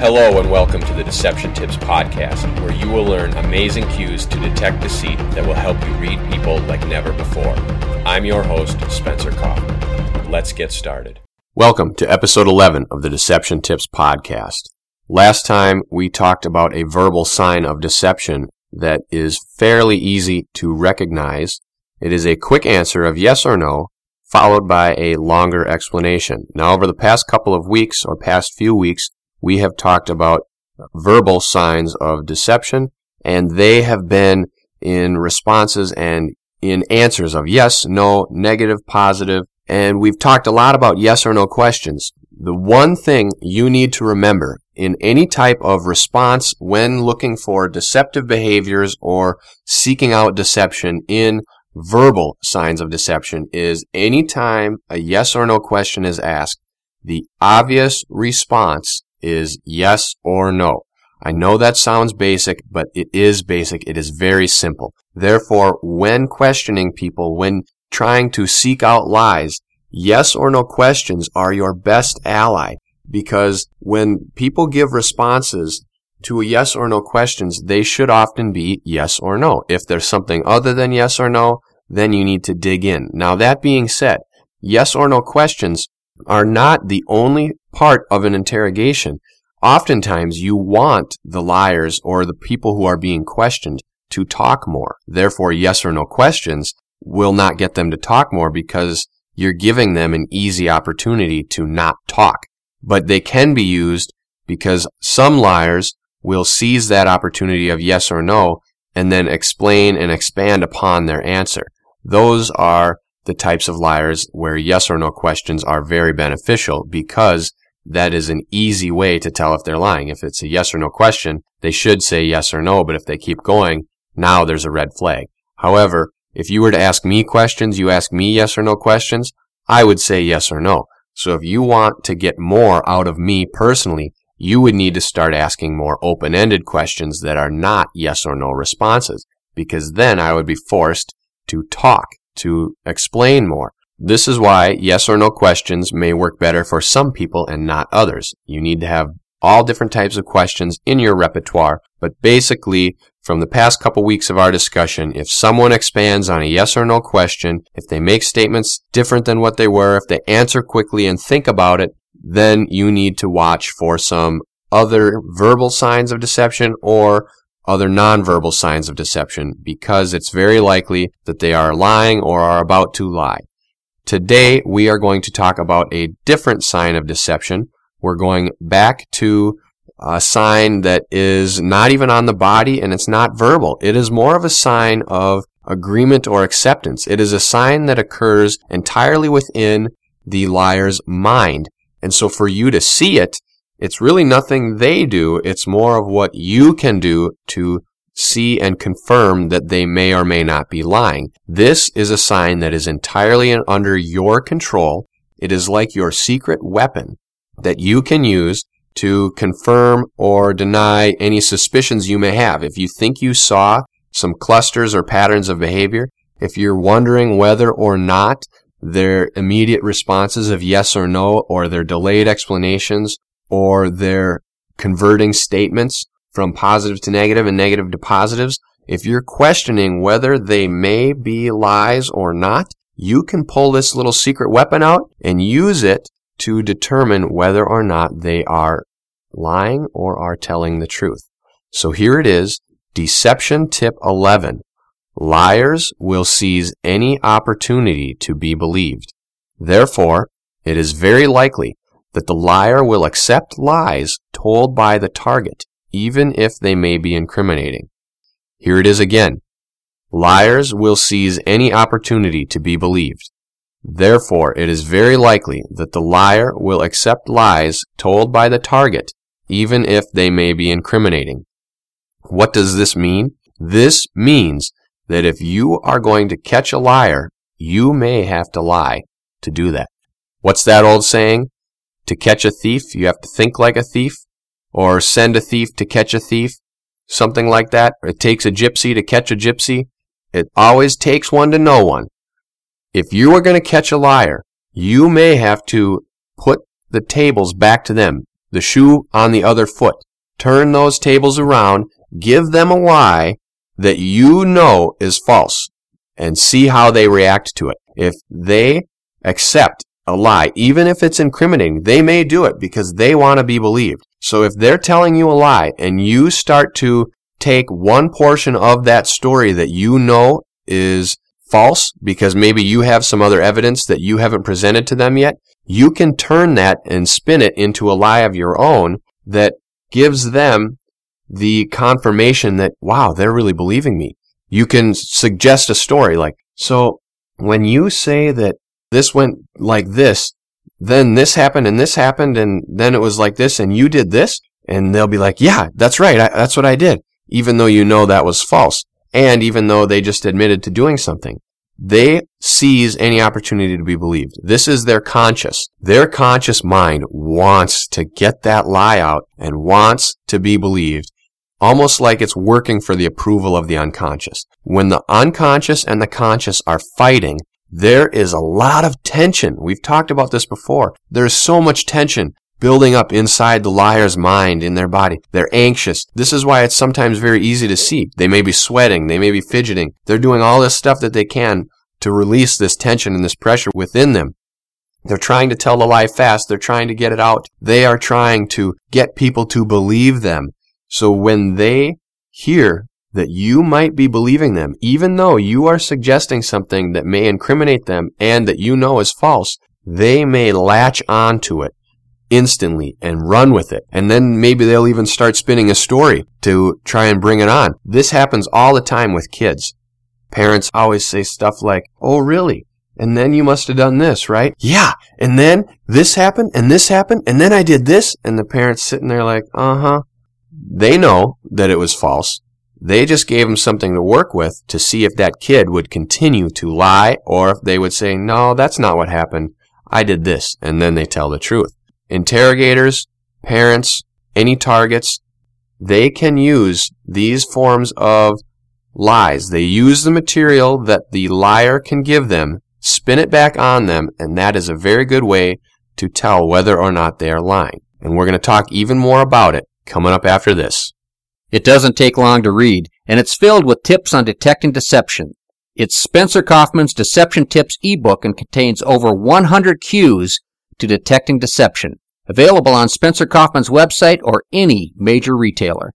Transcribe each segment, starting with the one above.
Hello, and welcome to the Deception Tips Podcast, where you will learn amazing cues to detect deceit that will help you read people like never before. I'm your host, Spencer Kaufman. Let's get started. Welcome to episode 11 of the Deception Tips Podcast. Last time we talked about a verbal sign of deception that is fairly easy to recognize. It is a quick answer of yes or no, followed by a longer explanation. Now, over the past couple of weeks or past few weeks, we have talked about verbal signs of deception, and they have been in responses and in answers of yes, no, negative, positive, and we've talked a lot about yes or no questions. The one thing you need to remember in any type of response when looking for deceptive behaviors or seeking out deception in verbal signs of deception is anytime a yes or no question is asked, the obvious response is yes or no. I know that sounds basic, but it is basic. It is very simple. Therefore, when questioning people, when trying to seek out lies, yes or no questions are your best ally because when people give responses to a yes or no questions, they should often be yes or no. If there's something other than yes or no, then you need to dig in. Now, that being said, yes or no questions are not the only part of an interrogation. Oftentimes, you want the liars or the people who are being questioned to talk more. Therefore, yes or no questions will not get them to talk more because you're giving them an easy opportunity to not talk. But they can be used because some liars will seize that opportunity of yes or no and then explain and expand upon their answer. Those are the types of liars where yes or no questions are very beneficial because that is an easy way to tell if they're lying. If it's a yes or no question, they should say yes or no, but if they keep going, now there's a red flag. However, if you were to ask me questions, you ask me yes or no questions, I would say yes or no. So if you want to get more out of me personally, you would need to start asking more open-ended questions that are not yes or no responses, because then I would be forced to talk, to explain more. This is why yes or no questions may work better for some people and not others. You need to have all different types of questions in your repertoire, but basically, from the past couple weeks of our discussion, if someone expands on a yes or no question, if they make statements different than what they were, if they answer quickly and think about it, then you need to watch for some other verbal signs of deception or other nonverbal signs of deception because it's very likely that they are lying or are about to lie. Today, we are going to talk about a different sign of deception. We're going back to a sign that is not even on the body and it's not verbal. It is more of a sign of agreement or acceptance. It is a sign that occurs entirely within the liar's mind. And so for you to see it, it's really nothing they do. It's more of what you can do to see and confirm that they may or may not be lying. This is a sign that is entirely under your control. It is like your secret weapon that you can use to confirm or deny any suspicions you may have. If you think you saw some clusters or patterns of behavior, if you're wondering whether or not their immediate responses of yes or no or their delayed explanations or they're converting statements from positive to negative and negative to positives, if you're questioning whether they may be lies or not, you can pull this little secret weapon out and use it to determine whether or not they are lying or are telling the truth. So here it is, deception tip 11. Liars will seize any opportunity to be believed. Therefore, it is very likely that the liar will accept lies told by the target, even if they may be incriminating. Here it is again. Liars will seize any opportunity to be believed. Therefore, it is very likely that the liar will accept lies told by the target, even if they may be incriminating. What does this mean? This means that if you are going to catch a liar, you may have to lie to do that. What's that old saying? To catch a thief, you have to think like a thief, or send a thief to catch a thief, something like that. It takes a gypsy to catch a gypsy. It always takes one to know one. If you are going to catch a liar, you may have to put the tables back to them. the shoe on the other foot. Turn those tables around, give them a lie that you know is false, and see how they react to it. If they accept a lie, even if it's incriminating, they may do it because they want to be believed. So if they're telling you a lie and you start to take one portion of that story that you know is false because maybe you have some other evidence that you haven't presented to them yet, you can turn that and spin it into a lie of your own that gives them the confirmation that, wow, they're really believing me. You can suggest a story like, so when you say that this went like this, then this happened and this happened and then it was like this and you did this, and they'll be like, yeah, that's right, I, that's what I did, even though you know that was false. And even though they just admitted to doing something, they seize any opportunity to be believed. This is their conscious. Their conscious mind wants to get that lie out and wants to be believed, almost like it's working for the approval of the unconscious. When the unconscious and the conscious are fighting, there is a lot of tension. We've talked about this before. There's so much tension building up inside the liar's mind in their body. They're anxious. This is why it's sometimes very easy to see. They may be sweating. They may be fidgeting. They're doing all this stuff that they can to release this tension and this pressure within them. They're trying to tell the lie fast. They're trying to get it out. They are trying to get people to believe them. So when they hear that you might be believing them, even though you are suggesting something that may incriminate them and that you know is false, they may latch on to it instantly and run with it. And then maybe they'll even start spinning a story to try and bring it on. This happens all the time with kids. Parents always say stuff like, Oh, really? And then you must have done this, right? Yeah. And then this happened and this happened and then I did this. And the parents sitting there like, uh huh. They know that it was false. They just gave him something to work with to see if that kid would continue to lie or if they would say, no, that's not what happened. I did this. And then they tell the truth interrogators, parents, any targets, they can use these forms of lies. They use the material that the liar can give them, spin it back on them, and that is a very good way to tell whether or not they are lying. And we're going to talk even more about it coming up after this. It doesn't take long to read, and it's filled with tips on detecting deception. It's Spencer Kaufman's Deception Tips ebook and contains over 100 cues to detecting deception. Available on Spencer Kaufman's website or any major retailer.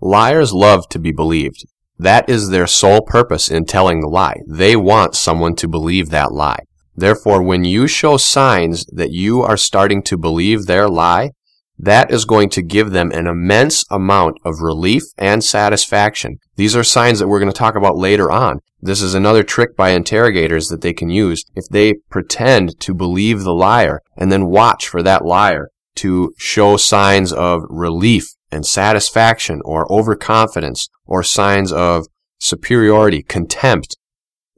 Liars love to be believed. That is their sole purpose in telling the lie. They want someone to believe that lie. Therefore, when you show signs that you are starting to believe their lie, that is going to give them an immense amount of relief and satisfaction. These are signs that we're going to talk about later on. This is another trick by interrogators that they can use. If they pretend to believe the liar and then watch for that liar to show signs of relief and satisfaction or overconfidence or signs of superiority, contempt,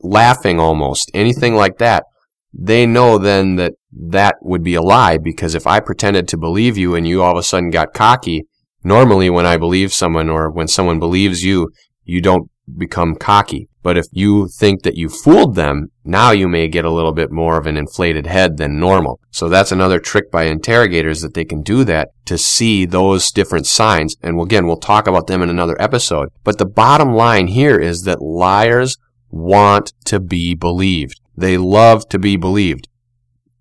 laughing almost, anything like that, they know then that that would be a lie because if I pretended to believe you and you all of a sudden got cocky, normally when I believe someone or when someone believes you, you don't become cocky. But if you think that you fooled them, now you may get a little bit more of an inflated head than normal. So that's another trick by interrogators that they can do that to see those different signs. And again, we'll talk about them in another episode. But the bottom line here is that liars want to be believed. They love to be believed.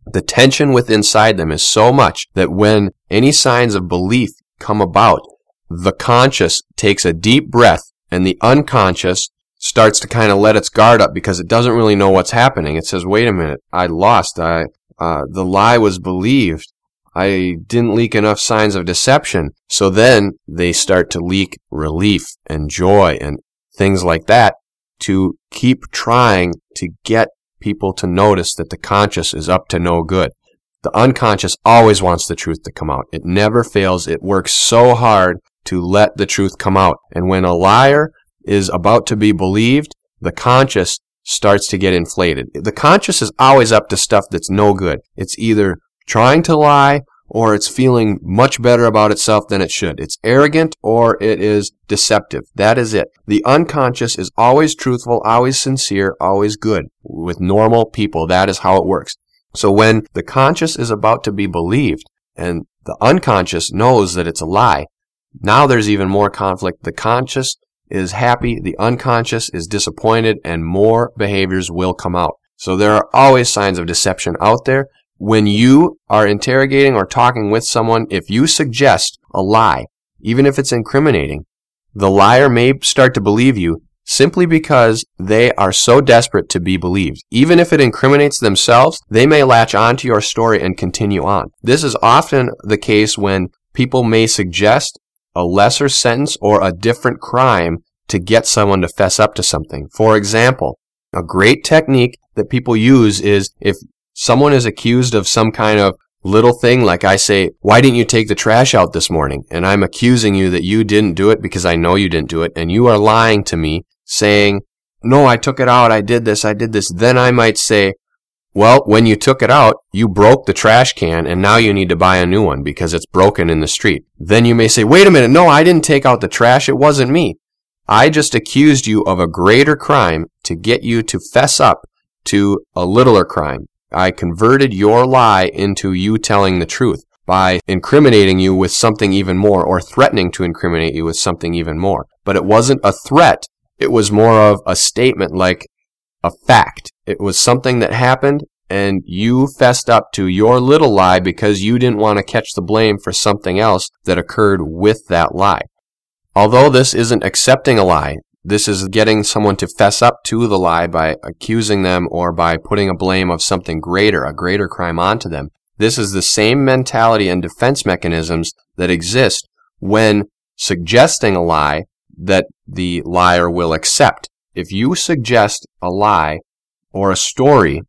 The tension within inside them is so much that when any signs of belief come about, the conscious takes a deep breath and the unconscious starts to kind of let its guard up because it doesn't really know what's happening. It says, wait a minute, I lost. I, uh, the lie was believed. I didn't leak enough signs of deception. So then they start to leak relief and joy and things like that to keep trying to get people to notice that the conscious is up to no good. The unconscious always wants the truth to come out. It never fails. It works so hard to let the truth come out. And when a liar is about to be believed, the conscious starts to get inflated. The conscious is always up to stuff that's no good. It's either trying to lie or it's feeling much better about itself than it should. It's arrogant or it is deceptive. That is it. The unconscious is always truthful, always sincere, always good. With normal people, that is how it works. So when the conscious is about to be believed, and The unconscious knows that it's a lie. Now there's even more conflict. The conscious is happy, the unconscious is disappointed, and more behaviors will come out. So there are always signs of deception out there. When you are interrogating or talking with someone, if you suggest a lie, even if it's incriminating, the liar may start to believe you simply because they are so desperate to be believed. Even if it incriminates themselves, they may latch on to your story and continue on. This is often the case when people may suggest a lesser sentence or a different crime to get someone to fess up to something. For example, a great technique that people use is if someone is accused of some kind of little thing, like I say, why didn't you take the trash out this morning? And I'm accusing you that you didn't do it because I know you didn't do it. And you are lying to me saying, no, I took it out. I did this. I did this. Then I might say, well, when you took it out, you broke the trash can and now you need to buy a new one because it's broken in the street. Then you may say, wait a minute. No, I didn't take out the trash. It wasn't me. I just accused you of a greater crime to get you to fess up to a littler crime. I converted your lie into you telling the truth by incriminating you with something even more or threatening to incriminate you with something even more. But it wasn't a threat. It was more of a statement like a fact. It was something that happened and you fessed up to your little lie because you didn't want to catch the blame for something else that occurred with that lie. Although this isn't accepting a lie, this is getting someone to fess up to the lie by accusing them or by putting a blame of something greater, a greater crime onto them. This is the same mentality and defense mechanisms that exist when suggesting a lie that the liar will accept. If you suggest a lie or a story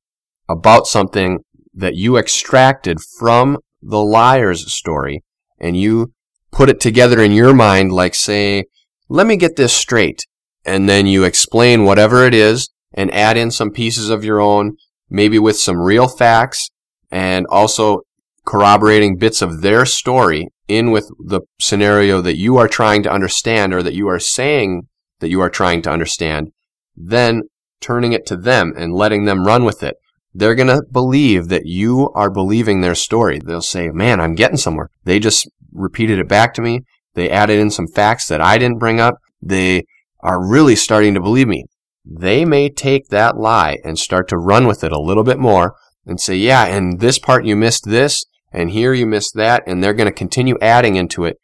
about something that you extracted from the liar's story and you put it together in your mind like say, let me get this straight. And then you explain whatever it is and add in some pieces of your own, maybe with some real facts and also corroborating bits of their story in with the scenario that you are trying to understand or that you are saying that you are trying to understand, then turning it to them and letting them run with it. They're going to believe that you are believing their story. They'll say, man, I'm getting somewhere. They just repeated it back to me. They added in some facts that I didn't bring up. They are really starting to believe me. They may take that lie and start to run with it a little bit more and say, yeah, and this part you missed this, and here you missed that, and they're going to continue adding into it,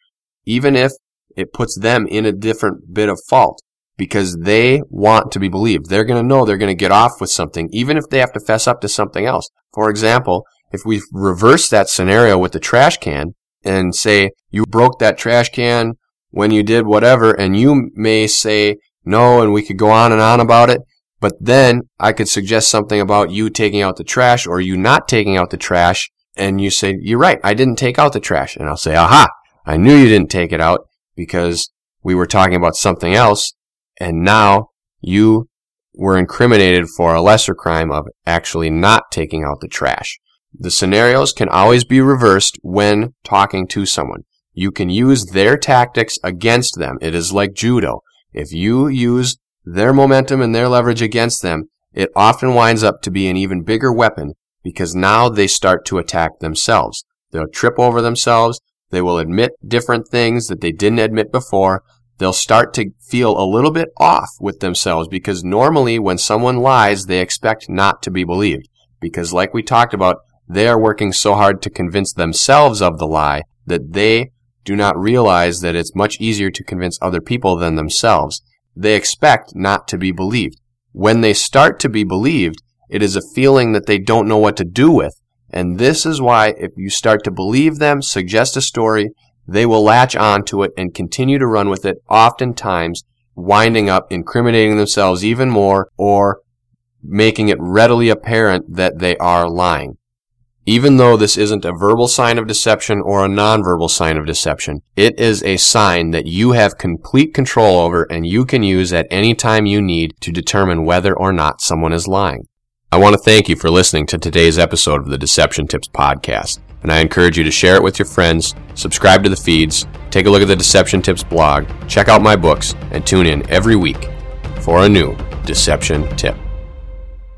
even if it puts them in a different bit of fault because they want to be believed. They're going to know they're going to get off with something, even if they have to fess up to something else. For example, if we reverse that scenario with the trash can, and say you broke that trash can when you did whatever, and you may say no, and we could go on and on about it. But then I could suggest something about you taking out the trash or you not taking out the trash, and you say, You're right, I didn't take out the trash. And I'll say, Aha, I knew you didn't take it out because we were talking about something else, and now you were incriminated for a lesser crime of actually not taking out the trash. The scenarios can always be reversed when talking to someone. You can use their tactics against them. It is like judo. If you use their momentum and their leverage against them, it often winds up to be an even bigger weapon because now they start to attack themselves. They'll trip over themselves. They will admit different things that they didn't admit before. They'll start to feel a little bit off with themselves because normally when someone lies, they expect not to be believed. Because like we talked about, they are working so hard to convince themselves of the lie that they do not realize that it's much easier to convince other people than themselves. They expect not to be believed. When they start to be believed, it is a feeling that they don't know what to do with. And this is why if you start to believe them, suggest a story, they will latch on to it and continue to run with it, oftentimes winding up incriminating themselves even more or making it readily apparent that they are lying. Even though this isn't a verbal sign of deception or a nonverbal sign of deception, it is a sign that you have complete control over and you can use at any time you need to determine whether or not someone is lying. I want to thank you for listening to today's episode of the Deception Tips podcast, and I encourage you to share it with your friends, subscribe to the feeds, take a look at the Deception Tips blog, check out my books, and tune in every week for a new deception tip.